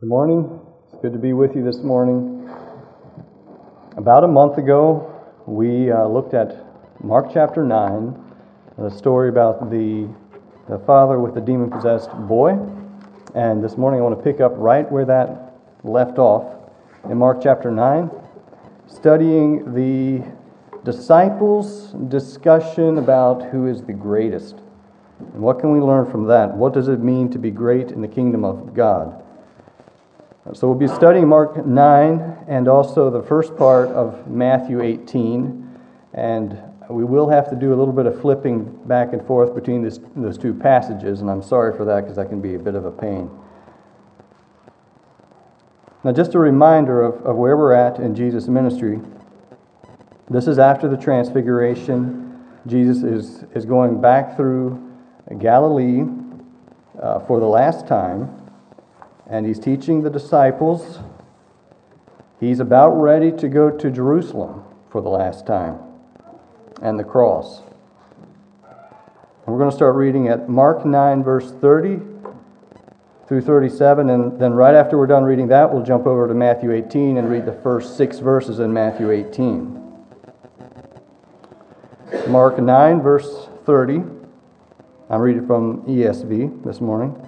Good morning. It's good to be with you this morning. About a month ago, we uh, looked at Mark chapter 9, the story about the, the father with the demon possessed boy. And this morning, I want to pick up right where that left off in Mark chapter 9, studying the disciples' discussion about who is the greatest. And what can we learn from that? What does it mean to be great in the kingdom of God? So we'll be studying Mark 9 and also the first part of Matthew 18. And we will have to do a little bit of flipping back and forth between this, those two passages, and I'm sorry for that because that can be a bit of a pain. Now, just a reminder of, of where we're at in Jesus' ministry. This is after the transfiguration. Jesus is, is going back through Galilee uh, for the last time and he's teaching the disciples. He's about ready to go to Jerusalem for the last time and the cross. We're going to start reading at Mark 9, verse 30 through 37. And then, right after we're done reading that, we'll jump over to Matthew 18 and read the first six verses in Matthew 18. Mark 9, verse 30. I'm reading from ESV this morning.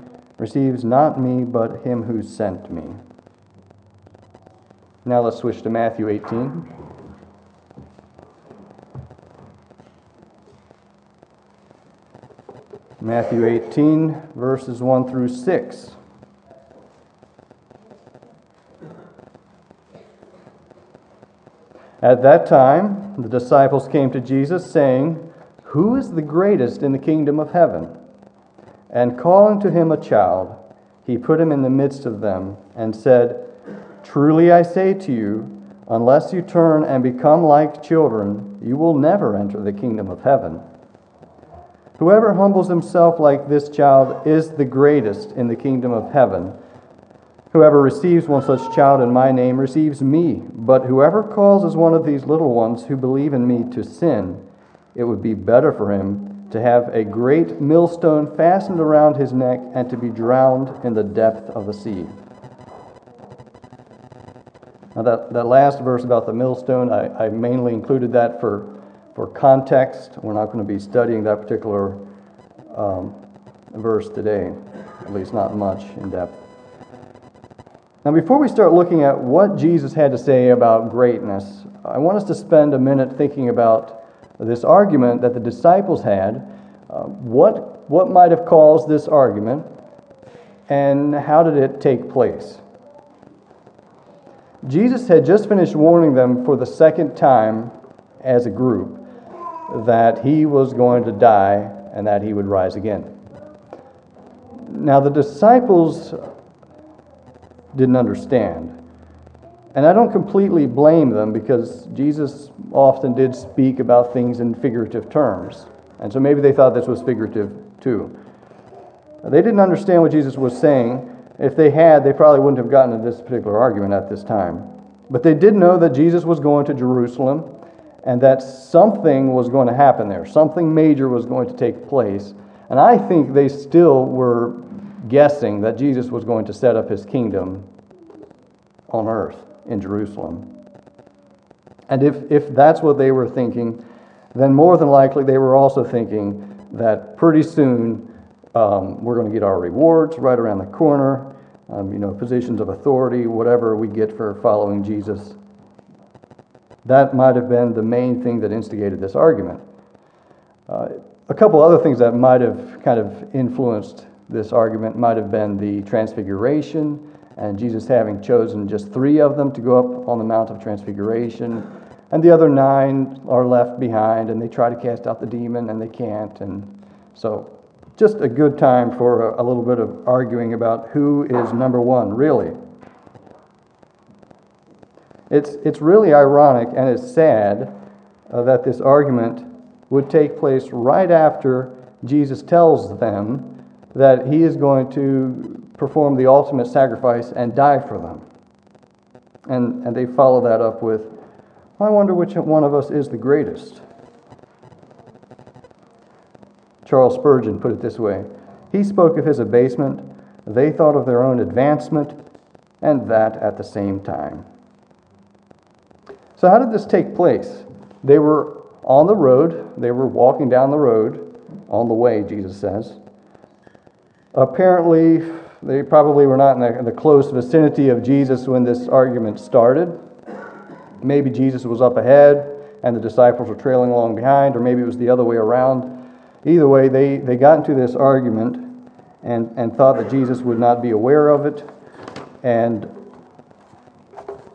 receives not me, but him who sent me. Now let's switch to Matthew 18. Matthew 18, verses 1 through 6. At that time, the disciples came to Jesus, saying, Who is the greatest in the kingdom of heaven? And calling to him a child, he put him in the midst of them and said, Truly I say to you, unless you turn and become like children, you will never enter the kingdom of heaven. Whoever humbles himself like this child is the greatest in the kingdom of heaven. Whoever receives one such child in my name receives me, but whoever causes one of these little ones who believe in me to sin, it would be better for him to have a great millstone fastened around his neck and to be drowned in the depth of the sea. Now, that, that last verse about the millstone, I, I mainly included that for, for context. We're not going to be studying that particular um, verse today, at least not much in depth. Now, before we start looking at what Jesus had to say about greatness, I want us to spend a minute thinking about this argument that the disciples had. Uh, what, what might have caused this argument, and how did it take place? Jesus had just finished warning them for the second time as a group that he was going to die and that he would rise again. Now, the disciples didn't understand. And I don't completely blame them because Jesus often did speak about things in figurative terms. And so maybe they thought this was figurative too. They didn't understand what Jesus was saying. If they had, they probably wouldn't have gotten into this particular argument at this time. But they did know that Jesus was going to Jerusalem and that something was going to happen there. Something major was going to take place. And I think they still were guessing that Jesus was going to set up his kingdom on earth in Jerusalem. And if, if that's what they were thinking, then more than likely they were also thinking that pretty soon um, we're going to get our rewards right around the corner. um, you know, positions of authority, whatever we get for following Jesus. That might have been the main thing that instigated this argument. Uh, a couple other things that might have kind of influenced this argument might have been the transfiguration and Jesus having chosen just three of them to go up on the Mount of Transfiguration, and the other nine are left behind and they try to cast out the demon and they can't. And so, just a good time for a, little bit of arguing about who is number one, really. It's, it's really ironic and it's sad uh, that this argument would take place right after Jesus tells them that he is going to perform the ultimate sacrifice and die for them. And, and they follow that up with, I wonder which one of us is the greatest. Charles Spurgeon put it this way He spoke of his abasement, they thought of their own advancement, and that at the same time. So, how did this take place? They were on the road, they were walking down the road, on the way, Jesus says. Apparently, they probably were not in the, in the close vicinity of Jesus when this argument started. Maybe Jesus was up ahead and the disciples were trailing along behind, or maybe it was the other way around. Either way, they, they got into this argument and, and thought that Jesus would not be aware of it. And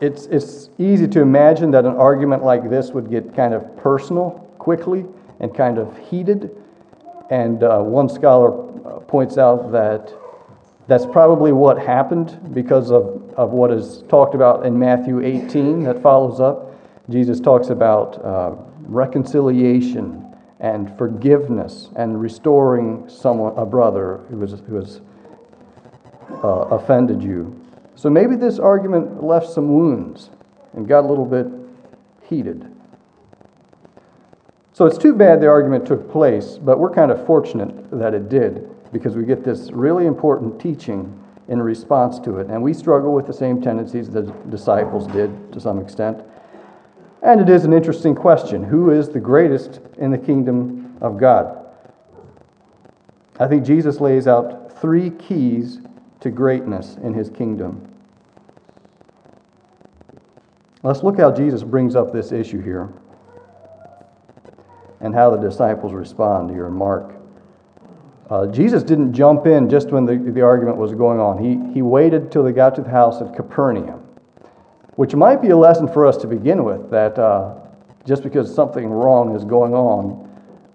it's, it's easy to imagine that an argument like this would get kind of personal quickly and kind of heated. And uh, one scholar points out that that's probably what happened because of, of what is talked about in Matthew 18 that follows up. Jesus talks about uh, reconciliation and forgiveness and restoring someone, a brother who has, who has uh, offended you. So maybe this argument left some wounds and got a little bit heated. So it's too bad the argument took place, but we're kind of fortunate that it did because we get this really important teaching in response to it. And we struggle with the same tendencies the disciples did to some extent. And it is an interesting question who is the greatest in the kingdom of God? I think Jesus lays out three keys to greatness in his kingdom. Let's look how Jesus brings up this issue here and how the disciples respond here in Mark. Uh, Jesus didn't jump in just when the, the argument was going on. He, he waited till they got to the house of Capernaum, which might be a lesson for us to begin with that uh, just because something wrong is going on,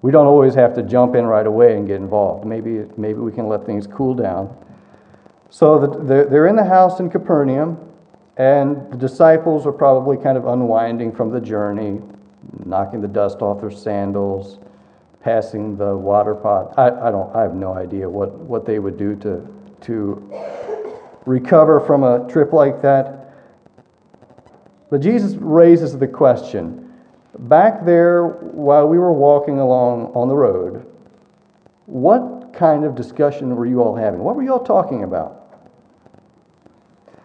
we don't always have to jump in right away and get involved. Maybe, maybe we can let things cool down. So the, they're in the house in Capernaum, and the disciples are probably kind of unwinding from the journey, knocking the dust off their sandals, passing the water pot. I, I don't I have no idea what, what they would do to to recover from a trip like that. But Jesus raises the question. Back there while we were walking along on the road, what kind of discussion were you all having? What were you all talking about?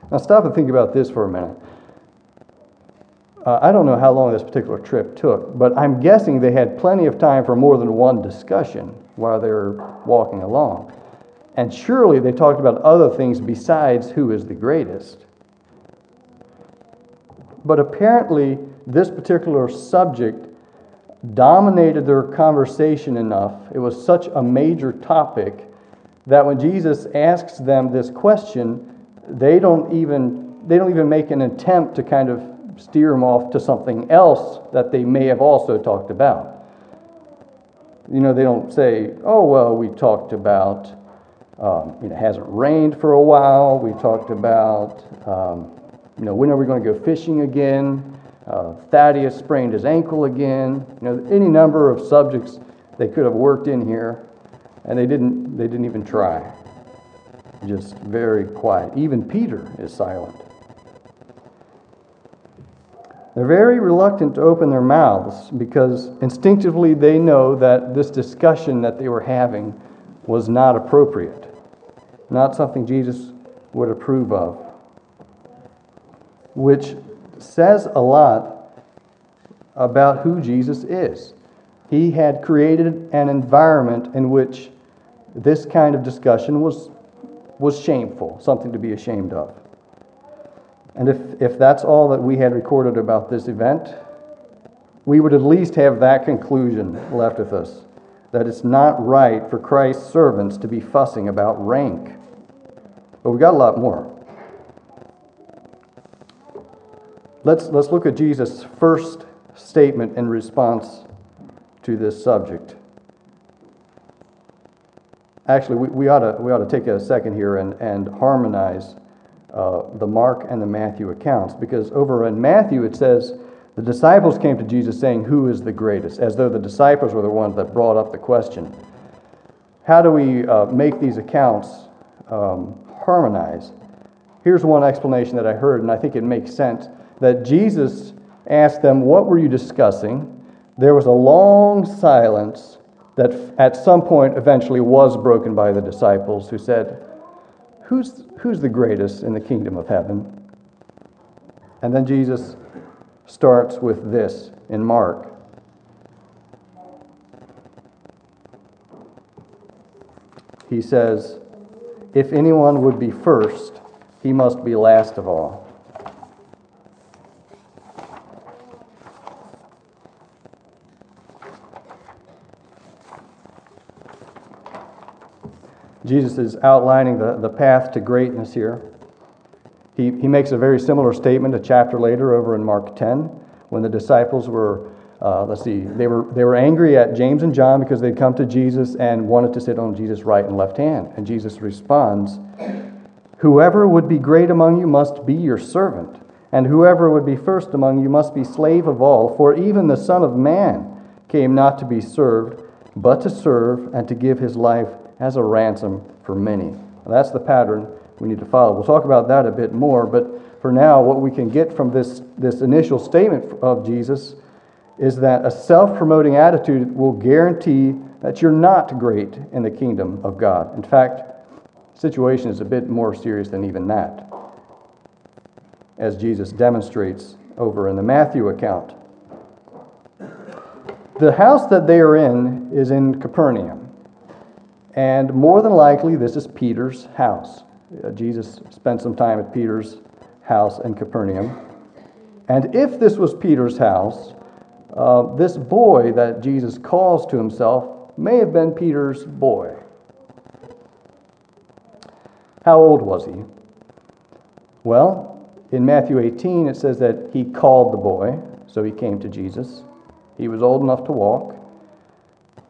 Now, stop and think about this for a minute. Uh, I don't know how long this particular trip took, but I'm guessing they had plenty of time for more than one discussion while they were walking along. And surely they talked about other things besides who is the greatest. But apparently, this particular subject dominated their conversation enough. It was such a major topic that when Jesus asks them this question, they don't even they don't even make an attempt to kind of steer them off to something else that they may have also talked about. You know, they don't say, "Oh well, we talked about um, you know, it hasn't rained for a while. We talked about um, you know when are we going to go fishing again? Uh, Thaddeus sprained his ankle again. You know, any number of subjects they could have worked in here, and they didn't. They didn't even try just very quiet. Even Peter is silent. They're very reluctant to open their mouths because instinctively they know that this discussion that they were having was not appropriate, not something Jesus would approve of, which says a lot about who Jesus is. He had created an environment in which this kind of discussion was was shameful, something to be ashamed of. And if, if that's all that we had recorded about this event, we would at least have that conclusion left with us that it's not right for Christ's servants to be fussing about rank. But we got a lot more. Let's, let's look at Jesus' first statement in response to this subject. Actually, we, we, ought, to, we ought to take a second here and, and harmonize uh, the Mark and the Matthew accounts because over in Matthew it says, the disciples came to Jesus saying, Who is the greatest? As though the disciples were the ones that brought up the question. How do we uh, make these accounts um, harmonize? Here's one explanation that I heard, and I think it makes sense that Jesus asked them, What were you discussing? There was a long silence that at some point eventually was broken by the disciples who said, Who's, who's the greatest in the kingdom of heaven? And then Jesus starts with this in Mark. He says, If anyone would be first, he must be last of all. Jesus is outlining the, the path to greatness here. He, he makes a very similar statement a chapter later over in Mark 10 when the disciples were, uh, let's see, they were, they were angry at James and John because they'd come to Jesus and wanted to sit on Jesus' right and left hand. And Jesus responds, Whoever would be great among you must be your servant, and whoever would be first among you must be slave of all, for even the Son of Man came not to be served, but to serve and to give his life as a ransom for many. That's the pattern we need to follow. We'll talk about that a bit more, but for now, what we can get from this, this initial statement of Jesus is that a self promoting attitude will guarantee that you're not great in the kingdom of God. In fact, the situation is a bit more serious than even that, as Jesus demonstrates over in the Matthew account. The house that they are in is in Capernaum. And more than likely, this is Peter's house. Uh, Jesus spent some time at Peter's house in Capernaum. And if this was Peter's house, uh, this boy that Jesus calls to himself may have been Peter's boy. How old was he? Well, in Matthew 18, it says that he called the boy, so he came to Jesus. He was old enough to walk.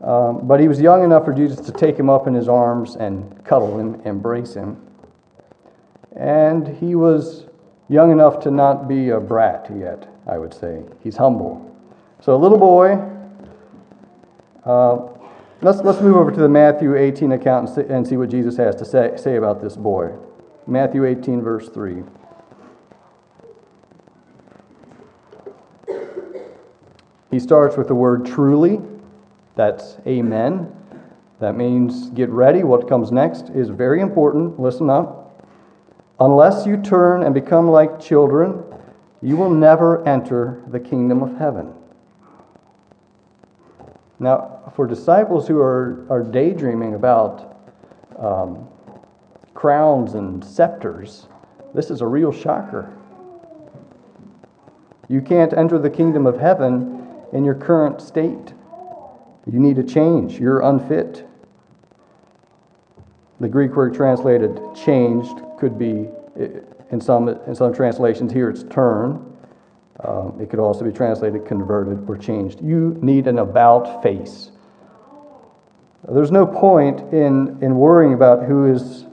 Um, but he was young enough for Jesus to take him up in his arms and cuddle him, embrace him. And he was young enough to not be a brat yet, I would say. He's humble. So, a little boy. Uh, let's, let's move over to the Matthew 18 account and see, and see what Jesus has to say, say about this boy. Matthew 18, verse 3. He starts with the word truly. That's amen. That means get ready. What comes next is very important. Listen up. Unless you turn and become like children, you will never enter the kingdom of heaven. Now, for disciples who are, are daydreaming about um, crowns and scepters, this is a real shocker. You can't enter the kingdom of heaven in your current state. You need to change. You're unfit. The Greek word translated changed could be, in some, in some translations here, it's turn. Um, it could also be translated converted or changed. You need an about face. There's no point in, in worrying about who is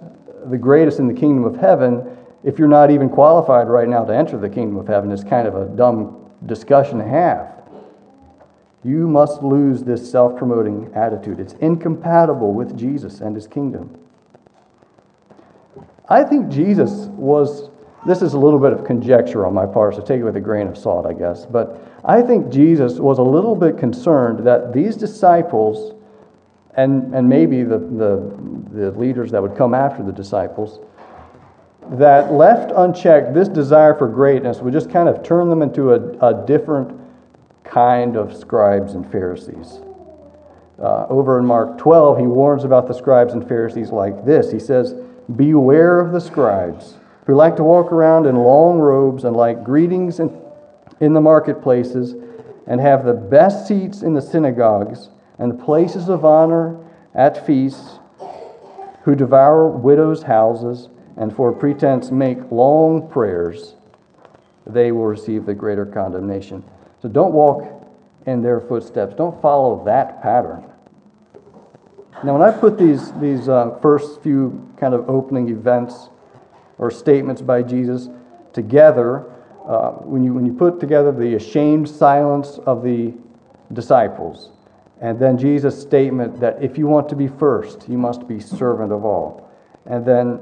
the greatest in the kingdom of heaven if you're not even qualified right now to enter the kingdom of heaven. It's kind of a dumb discussion to have. You must lose this self promoting attitude. It's incompatible with Jesus and his kingdom. I think Jesus was, this is a little bit of conjecture on my part, so take it with a grain of salt, I guess. But I think Jesus was a little bit concerned that these disciples, and, and maybe the, the, the leaders that would come after the disciples, that left unchecked this desire for greatness would just kind of turn them into a, a different kind of scribes and Pharisees. Uh, over in Mark 12, he warns about the scribes and Pharisees like this. He says, Beware of the scribes, who like to walk around in long robes and like greetings in, in the marketplaces, and have the best seats in the synagogues and places of honor at feasts, who devour widows' houses and for pretense make long prayers, they will receive the greater condemnation. So don't walk in their footsteps. Don't follow that pattern. Now, when I put these, these uh, first few kind of opening events or statements by Jesus together, uh, when, you, when you put together the ashamed silence of the disciples, and then Jesus' statement that if you want to be first, you must be servant of all. And then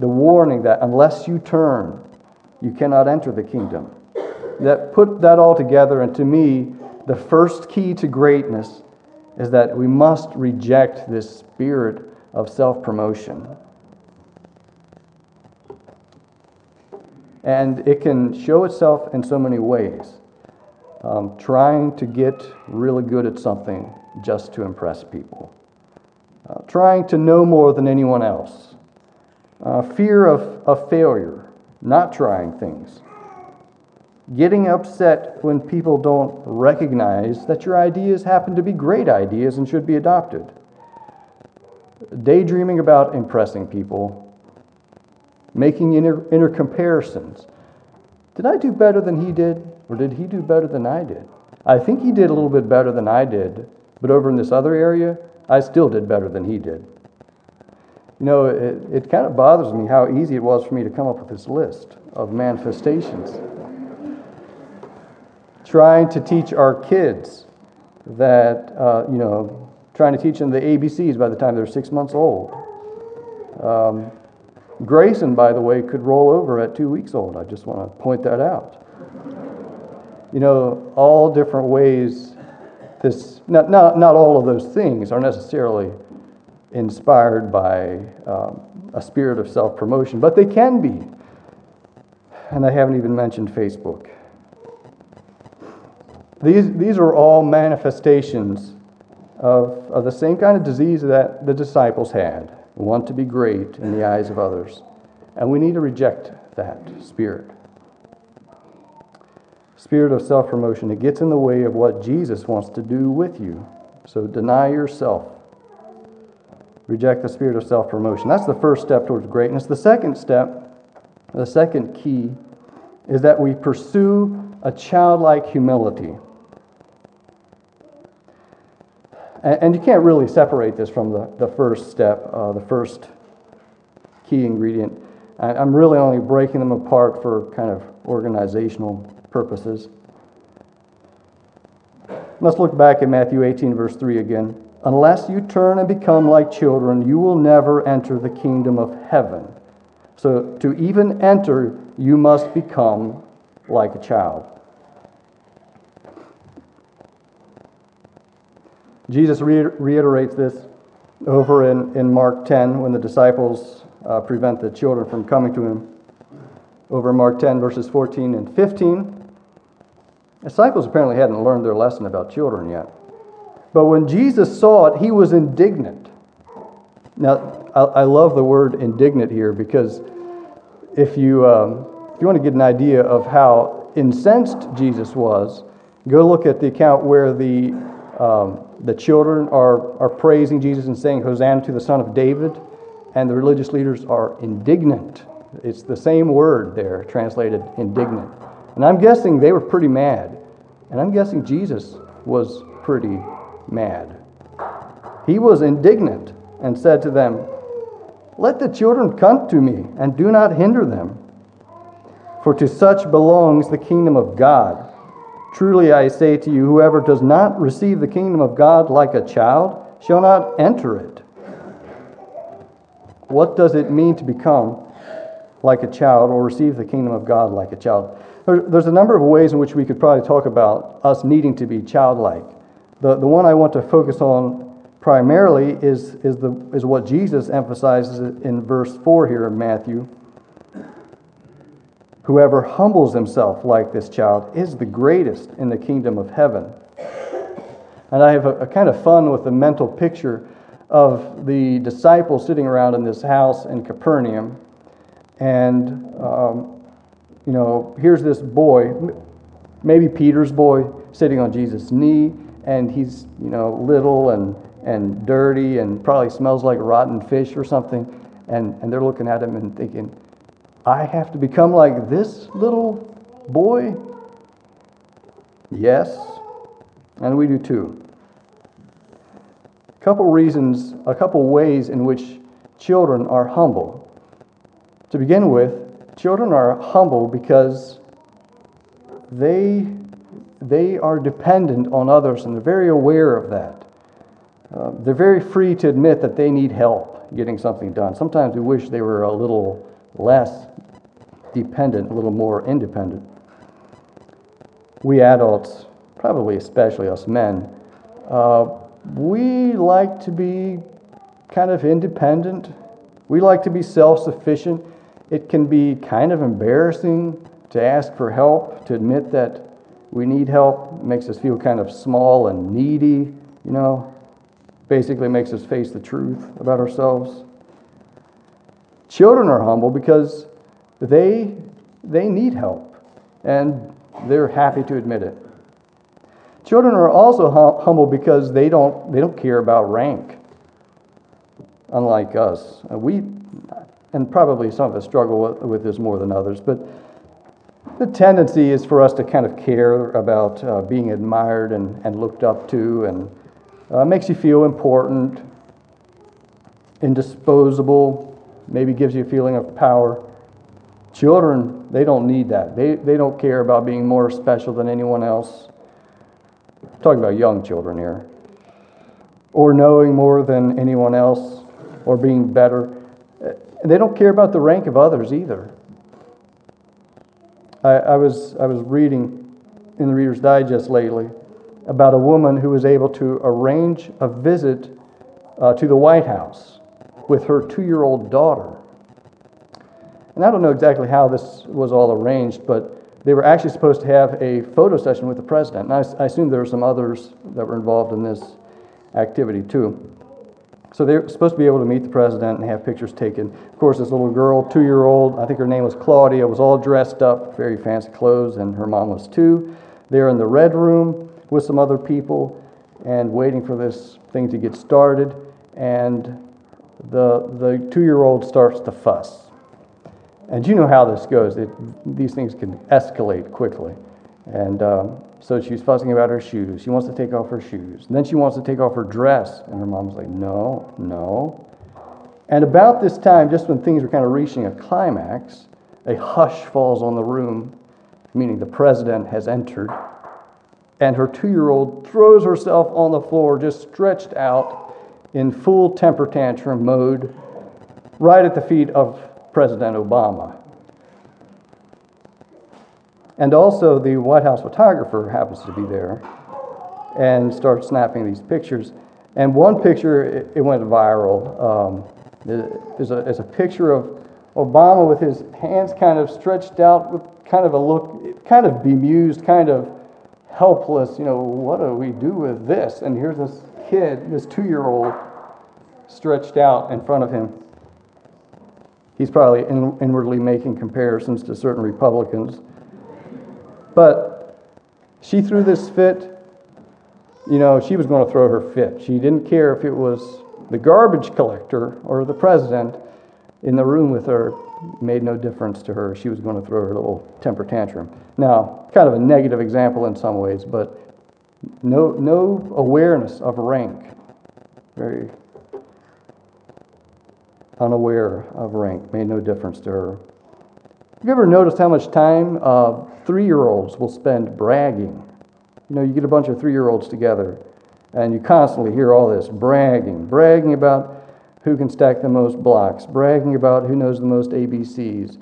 the warning that unless you turn, you cannot enter the kingdom. That put that all together, and to me, the first key to greatness is that we must reject this spirit of self promotion. And it can show itself in so many ways. Um, trying to get really good at something just to impress people, uh, trying to know more than anyone else, uh, fear of, of failure, not trying things, getting upset when people don't recognize that your ideas happen to be great ideas and should be adopted, daydreaming about impressing people, making inner, inner comparisons. Did I do better than he did, or did he do better than I did? I think he did a little bit better than I did, but over in this other area, I still did better than he did. You know, it, it kind of bothers me how easy it was for me to come up with this list of manifestations trying to teach our kids that, uh, you know, trying to teach them the ABCs by the time they're six months old. Um, Grayson, by the way, could roll over at two weeks old. I just want to point that out. You know, all different ways this, not, not, not all of those things are necessarily inspired by um, a spirit of self promotion, but they can be. And I haven't even mentioned Facebook. These, these are all manifestations of, of the same kind of disease that the disciples had want to be great in the eyes of others. And we need to reject that spirit. Spirit of self promotion. It gets in the way of what Jesus wants to do with you. So deny yourself. Reject the spirit of self promotion. That's the first step towards greatness. The second step, the second key, is that we pursue a childlike humility. And you can't really separate this from the, the first step, uh, the first key ingredient. I'm really only breaking them apart for kind of organizational purposes. Let's look back at Matthew 18, verse 3 again. Unless you turn and become like children, you will never enter the kingdom of heaven. So, to even enter, you must become like a child. Jesus reiterates this over in, in Mark 10 when the disciples uh, prevent the children from coming to him. Over Mark 10, verses 14 and 15. Disciples apparently hadn't learned their lesson about children yet. But when Jesus saw it, he was indignant. Now, I, I love the word indignant here because if you, um, if you want to get an idea of how incensed Jesus was, go look at the account where the um, the children are, are praising Jesus and saying, Hosanna to the Son of David, and the religious leaders are indignant. It's the same word there, translated indignant. And I'm guessing they were pretty mad. And I'm guessing Jesus was pretty mad. He was indignant and said to them, Let the children come to me, and do not hinder them. For to such belongs the kingdom of God. Truly I say to you, whoever does not receive the kingdom of God like a child shall not enter it. What does it mean to become like a child or receive the kingdom of God like a child? There's a number of ways in which we could probably talk about us needing to be childlike. The, the one I want to focus on primarily is, is, the, is what Jesus emphasizes in verse 4 here in Matthew. Whoever humbles himself like this child is the greatest in the kingdom of heaven. And I have a, a kind of fun with the mental picture of the disciples sitting around in this house in Capernaum. And, um, you know, here's this boy, maybe Peter's boy, sitting on Jesus' knee, and he's, you know, little and, and dirty and probably smells like rotten fish or something. And, and they're looking at him and thinking, I have to become like this little boy? Yes, and we do too. A couple reasons, a couple ways in which children are humble. To begin with, children are humble because they, they are dependent on others and they're very aware of that. Uh, they're very free to admit that they need help getting something done. Sometimes we wish they were a little less dependent, a little more independent. We adults, probably especially us men, uh, we like to be kind of independent. We like to be self sufficient. It can be kind of embarrassing to ask for help, to admit that we need help. It makes us feel kind of small and needy, you know. Basically, makes us face the truth about ourselves. Children are humble because they, they need help, and they're happy to admit it. Children are also hum- humble because they don't, they don't care about rank, unlike us. Uh, we, and probably some of us struggle with, with this more than others, but the tendency is for us to kind of care about uh, being admired and, and looked up to, and uh, makes you feel important, indisposable, maybe gives you a feeling of power. Children, they don't need that. They, they don't care about being more special than anyone else. I'm talking about young children here. Or knowing more than anyone else, or being better. They don't care about the rank of others either. I, I, was, I was reading in the Reader's Digest lately about a woman who was able to arrange a visit uh, to the White House with her two year old daughter. And I don't know exactly how this was all arranged, but they were actually supposed to have a photo session with the president. And I, I assume there were some others that were involved in this activity too. So they were supposed to be able to meet the president and have pictures taken. Of course, this little girl, two year old, I think her name was Claudia, was all dressed up, very fancy clothes, and her mom was too. They're in the red room with some other people and waiting for this thing to get started. And the, the two year old starts to fuss. And you know how this goes. It, these things can escalate quickly. And um, so she's fussing about her shoes. She wants to take off her shoes. And then she wants to take off her dress. And her mom's like, no, no. And about this time, just when things were kind of reaching a climax, a hush falls on the room, meaning the president has entered. And her two year old throws herself on the floor, just stretched out in full temper tantrum mode, right at the feet of President Obama. And also, the White House photographer happens to be there and starts snapping these pictures. And one picture, it, it went viral. Um, a, there's a picture of Obama with his hands kind of stretched out with kind of a look, kind of bemused, kind of helpless. You know, what do we do with this? And here's this kid, this two year old, stretched out in front of him he's probably in, inwardly making comparisons to certain Republicans. But she threw this fit. You know, she was going to throw her fit. She didn't care if it was the garbage collector or the president in the room with her. It made no difference to her. She was going to throw her little temper tantrum. Now, kind of a negative example in some ways, but no, no awareness of rank. Very unaware of rank, made no difference to her. Have you ever noticed how much time uh, three year olds will spend bragging? You know, you get a bunch of three year olds together and you constantly hear all this bragging, bragging about who can stack the most blocks, bragging about who knows the most ABCs,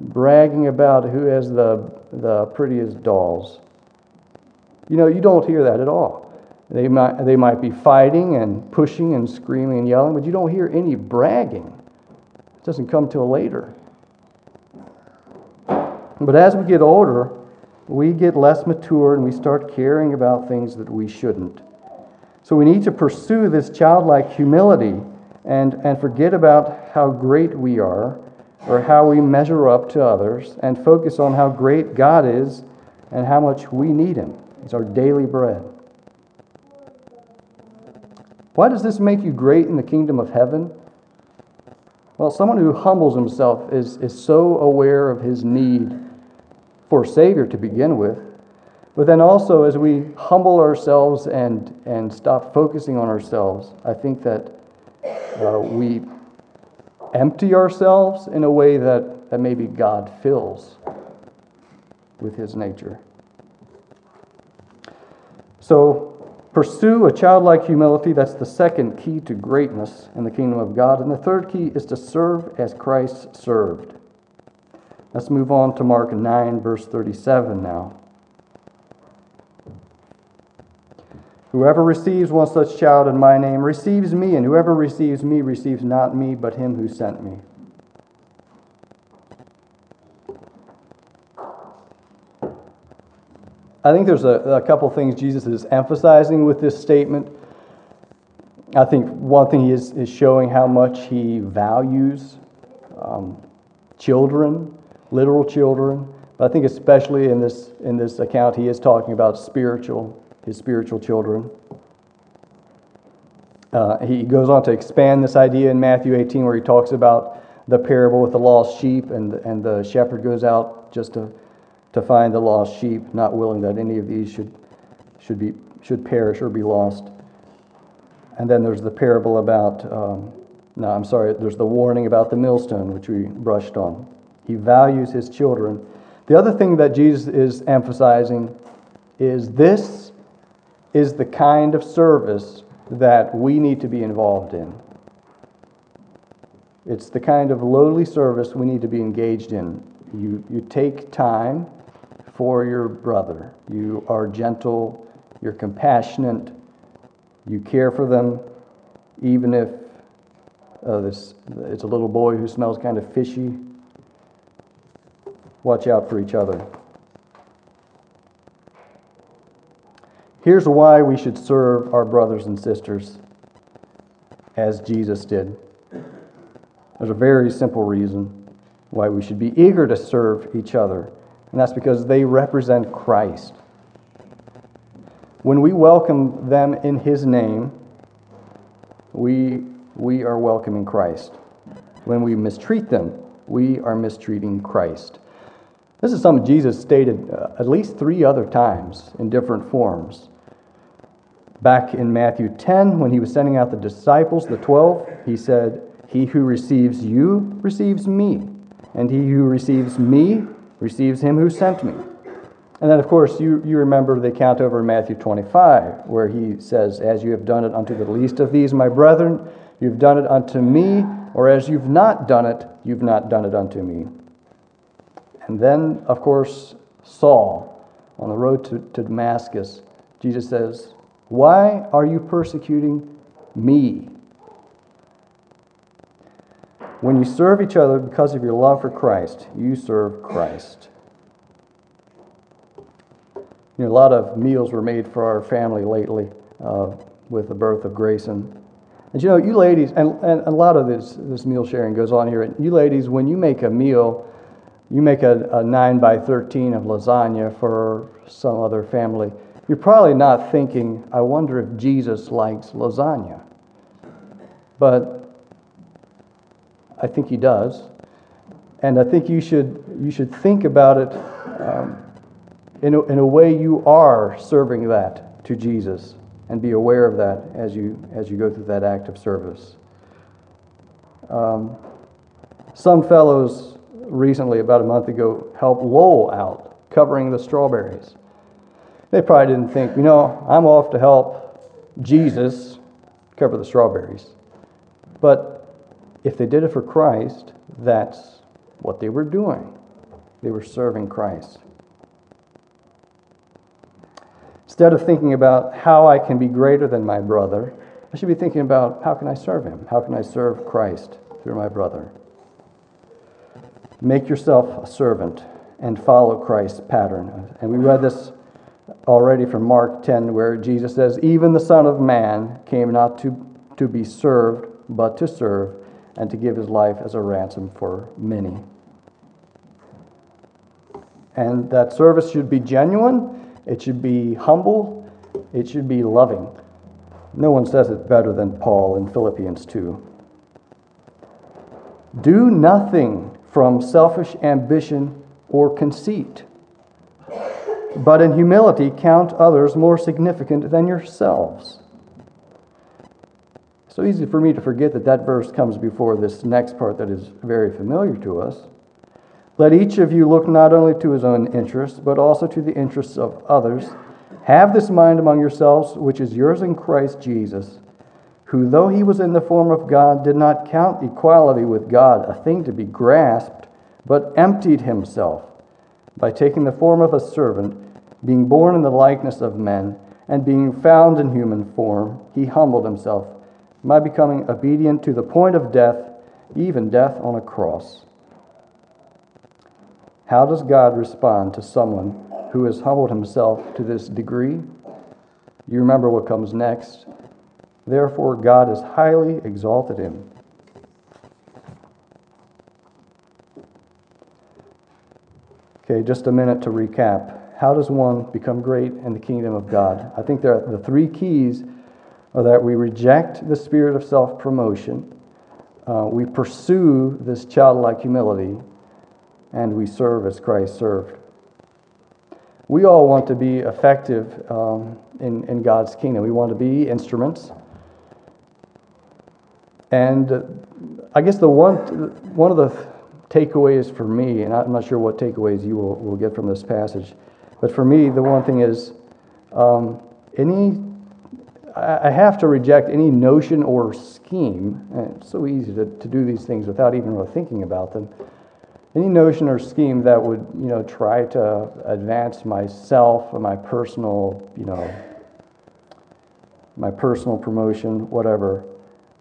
bragging about who has the, the prettiest dolls. You know, you don't hear that at all. They might, they might be fighting and pushing and screaming and yelling, but you don't hear any bragging. Doesn't come till later. But as we get older, we get less mature and we start caring about things that we shouldn't. So we need to pursue this childlike humility and, and forget about how great we are or how we measure up to others and focus on how great God is and how much we need Him. He's our daily bread. Why does this make you great in the kingdom of heaven? Well, someone who humbles himself is, is so aware of his need for Savior to begin with. But then also, as we humble ourselves and, and stop focusing on ourselves, I think that uh, we empty ourselves in a way that, that maybe God fills with his nature. So, pursue a childlike humility. That's the second key to greatness in the kingdom of God. And the third key is to serve as Christ served. Let's move on to Mark 9, verse 37 now. Whoever receives one such child in my name receives me, and whoever receives me receives not me, but him who sent me. I think there's a, a couple things Jesus is emphasizing with this statement. I think one thing he is, is showing how much he values um, children, literal children. But I think especially in this, in this account, he is talking about spiritual his spiritual children. Uh, he goes on to expand this idea in Matthew 18, where he talks about the parable with the lost sheep, and, and the shepherd goes out just to, to find the lost sheep, not willing that any of these should, should, be, should perish or be lost. And then there's the parable about, um, no, I'm sorry, there's the warning about the millstone, which we brushed on. He values his children. The other thing that Jesus is emphasizing is this is the kind of service that we need to be involved in. It's the kind of lowly service we need to be engaged in. You, you take time for your brother. You are gentle, you're compassionate, you care for them, even if uh, this, it's a little boy who smells kind of fishy. Watch out for each other. Here's why we should serve our brothers and sisters as Jesus did. There's a very simple reason why we should be eager to serve each other, and that's because they represent Christ. When we welcome them in His name, we, we are welcoming Christ. When we mistreat them, we are mistreating Christ. This is something Jesus stated uh, at least three other times in different forms. Back in Matthew 10, when he was sending out the disciples, the 12, he said, He who receives you receives me, and he who receives me receives him who sent me. And then, of course, you, you remember the account over in Matthew 25, where he says, As you have done it unto the least of these, my brethren, you've done it unto me, or as you've not done it, you've not done it unto me. And then, of course, Saul, on the road to, to Damascus, Jesus says, why are you persecuting me? When you serve each other because of your love for Christ, you serve Christ. You know, a lot of meals were made for our family lately uh, with the birth of Grayson. And you know, you ladies, and, and a lot of this, this meal sharing goes on here. You ladies, when you make a meal, you make a, a 9 by 13 of lasagna for some other family you're probably not thinking, I wonder if Jesus likes lasagna. But I think he does. And I think you should, you should think about it um, in, a, in a way you are serving that to Jesus and be aware of that as you, as you go through that act of service. Um, some fellows recently, about a month ago, helped Lowell out covering the strawberries. They probably didn't think, you know, I'm off to help Jesus cover the strawberries. But if they did it for Christ, that's what they were doing. They were serving Christ. Instead of thinking about how I can be greater than my brother, I should be thinking about how can I serve him? How can I serve Christ through my brother? Make yourself a servant and follow Christ's pattern. And we read this already from Mark 10, where Jesus says, Even the Son of Man came not to, to be served, but to serve, and to give his life as a ransom for many. And that service should be genuine, it should be humble, it should be loving. No one says it better than Paul in Philippians 2. Do nothing from selfish ambition or conceit, but in humility count others more significant than yourselves. So easy for me to forget that that verse comes before this next part that is very familiar to us. Let each of you look not only to his own interests, but also to the interests of others. Have this mind among yourselves, which is yours in Christ Jesus, who, though he was in the form of God, did not count equality with God a thing to be grasped, but emptied himself by taking the form of a servant, being born in the likeness of men, and being found in human form, he humbled himself by becoming obedient to the point of death, even death on a cross. How does God respond to someone who has humbled himself to this degree? You remember what comes next. Therefore, God has highly exalted him. Okay, just a minute to recap. How does one become great in the kingdom of God? I think there are the three keys are that we reject the spirit of self promotion, uh, we pursue this childlike humility, and we serve as Christ served. We all want to be effective um, in, in God's kingdom. We want to be instruments. And uh, I guess the one, one of the takeaways for me, and I'm not sure what takeaways you will, will get from this passage, but for me, the one thing is um, any, I have to reject any notion or scheme, it's so easy to, to do these things without even really thinking about them. Any notion or scheme that would you know try to advance myself or my personal you know my personal promotion whatever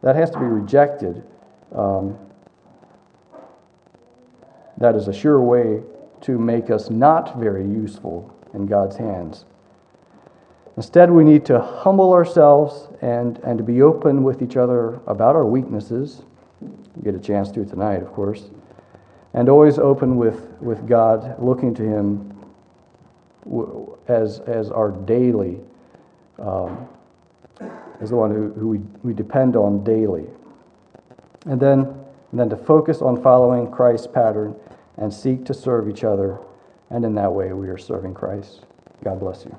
that has to be rejected. Um, that is a sure way to make us not very useful in god's hands instead we need to humble ourselves and, and to be open with each other about our weaknesses we get a chance to tonight of course and always open with, with God, looking to Him as, as our daily, um, as the one who, who we, we depend on daily. And then, and then to focus on following Christ's pattern and seek to serve each other. And in that way, we are serving Christ. God bless you.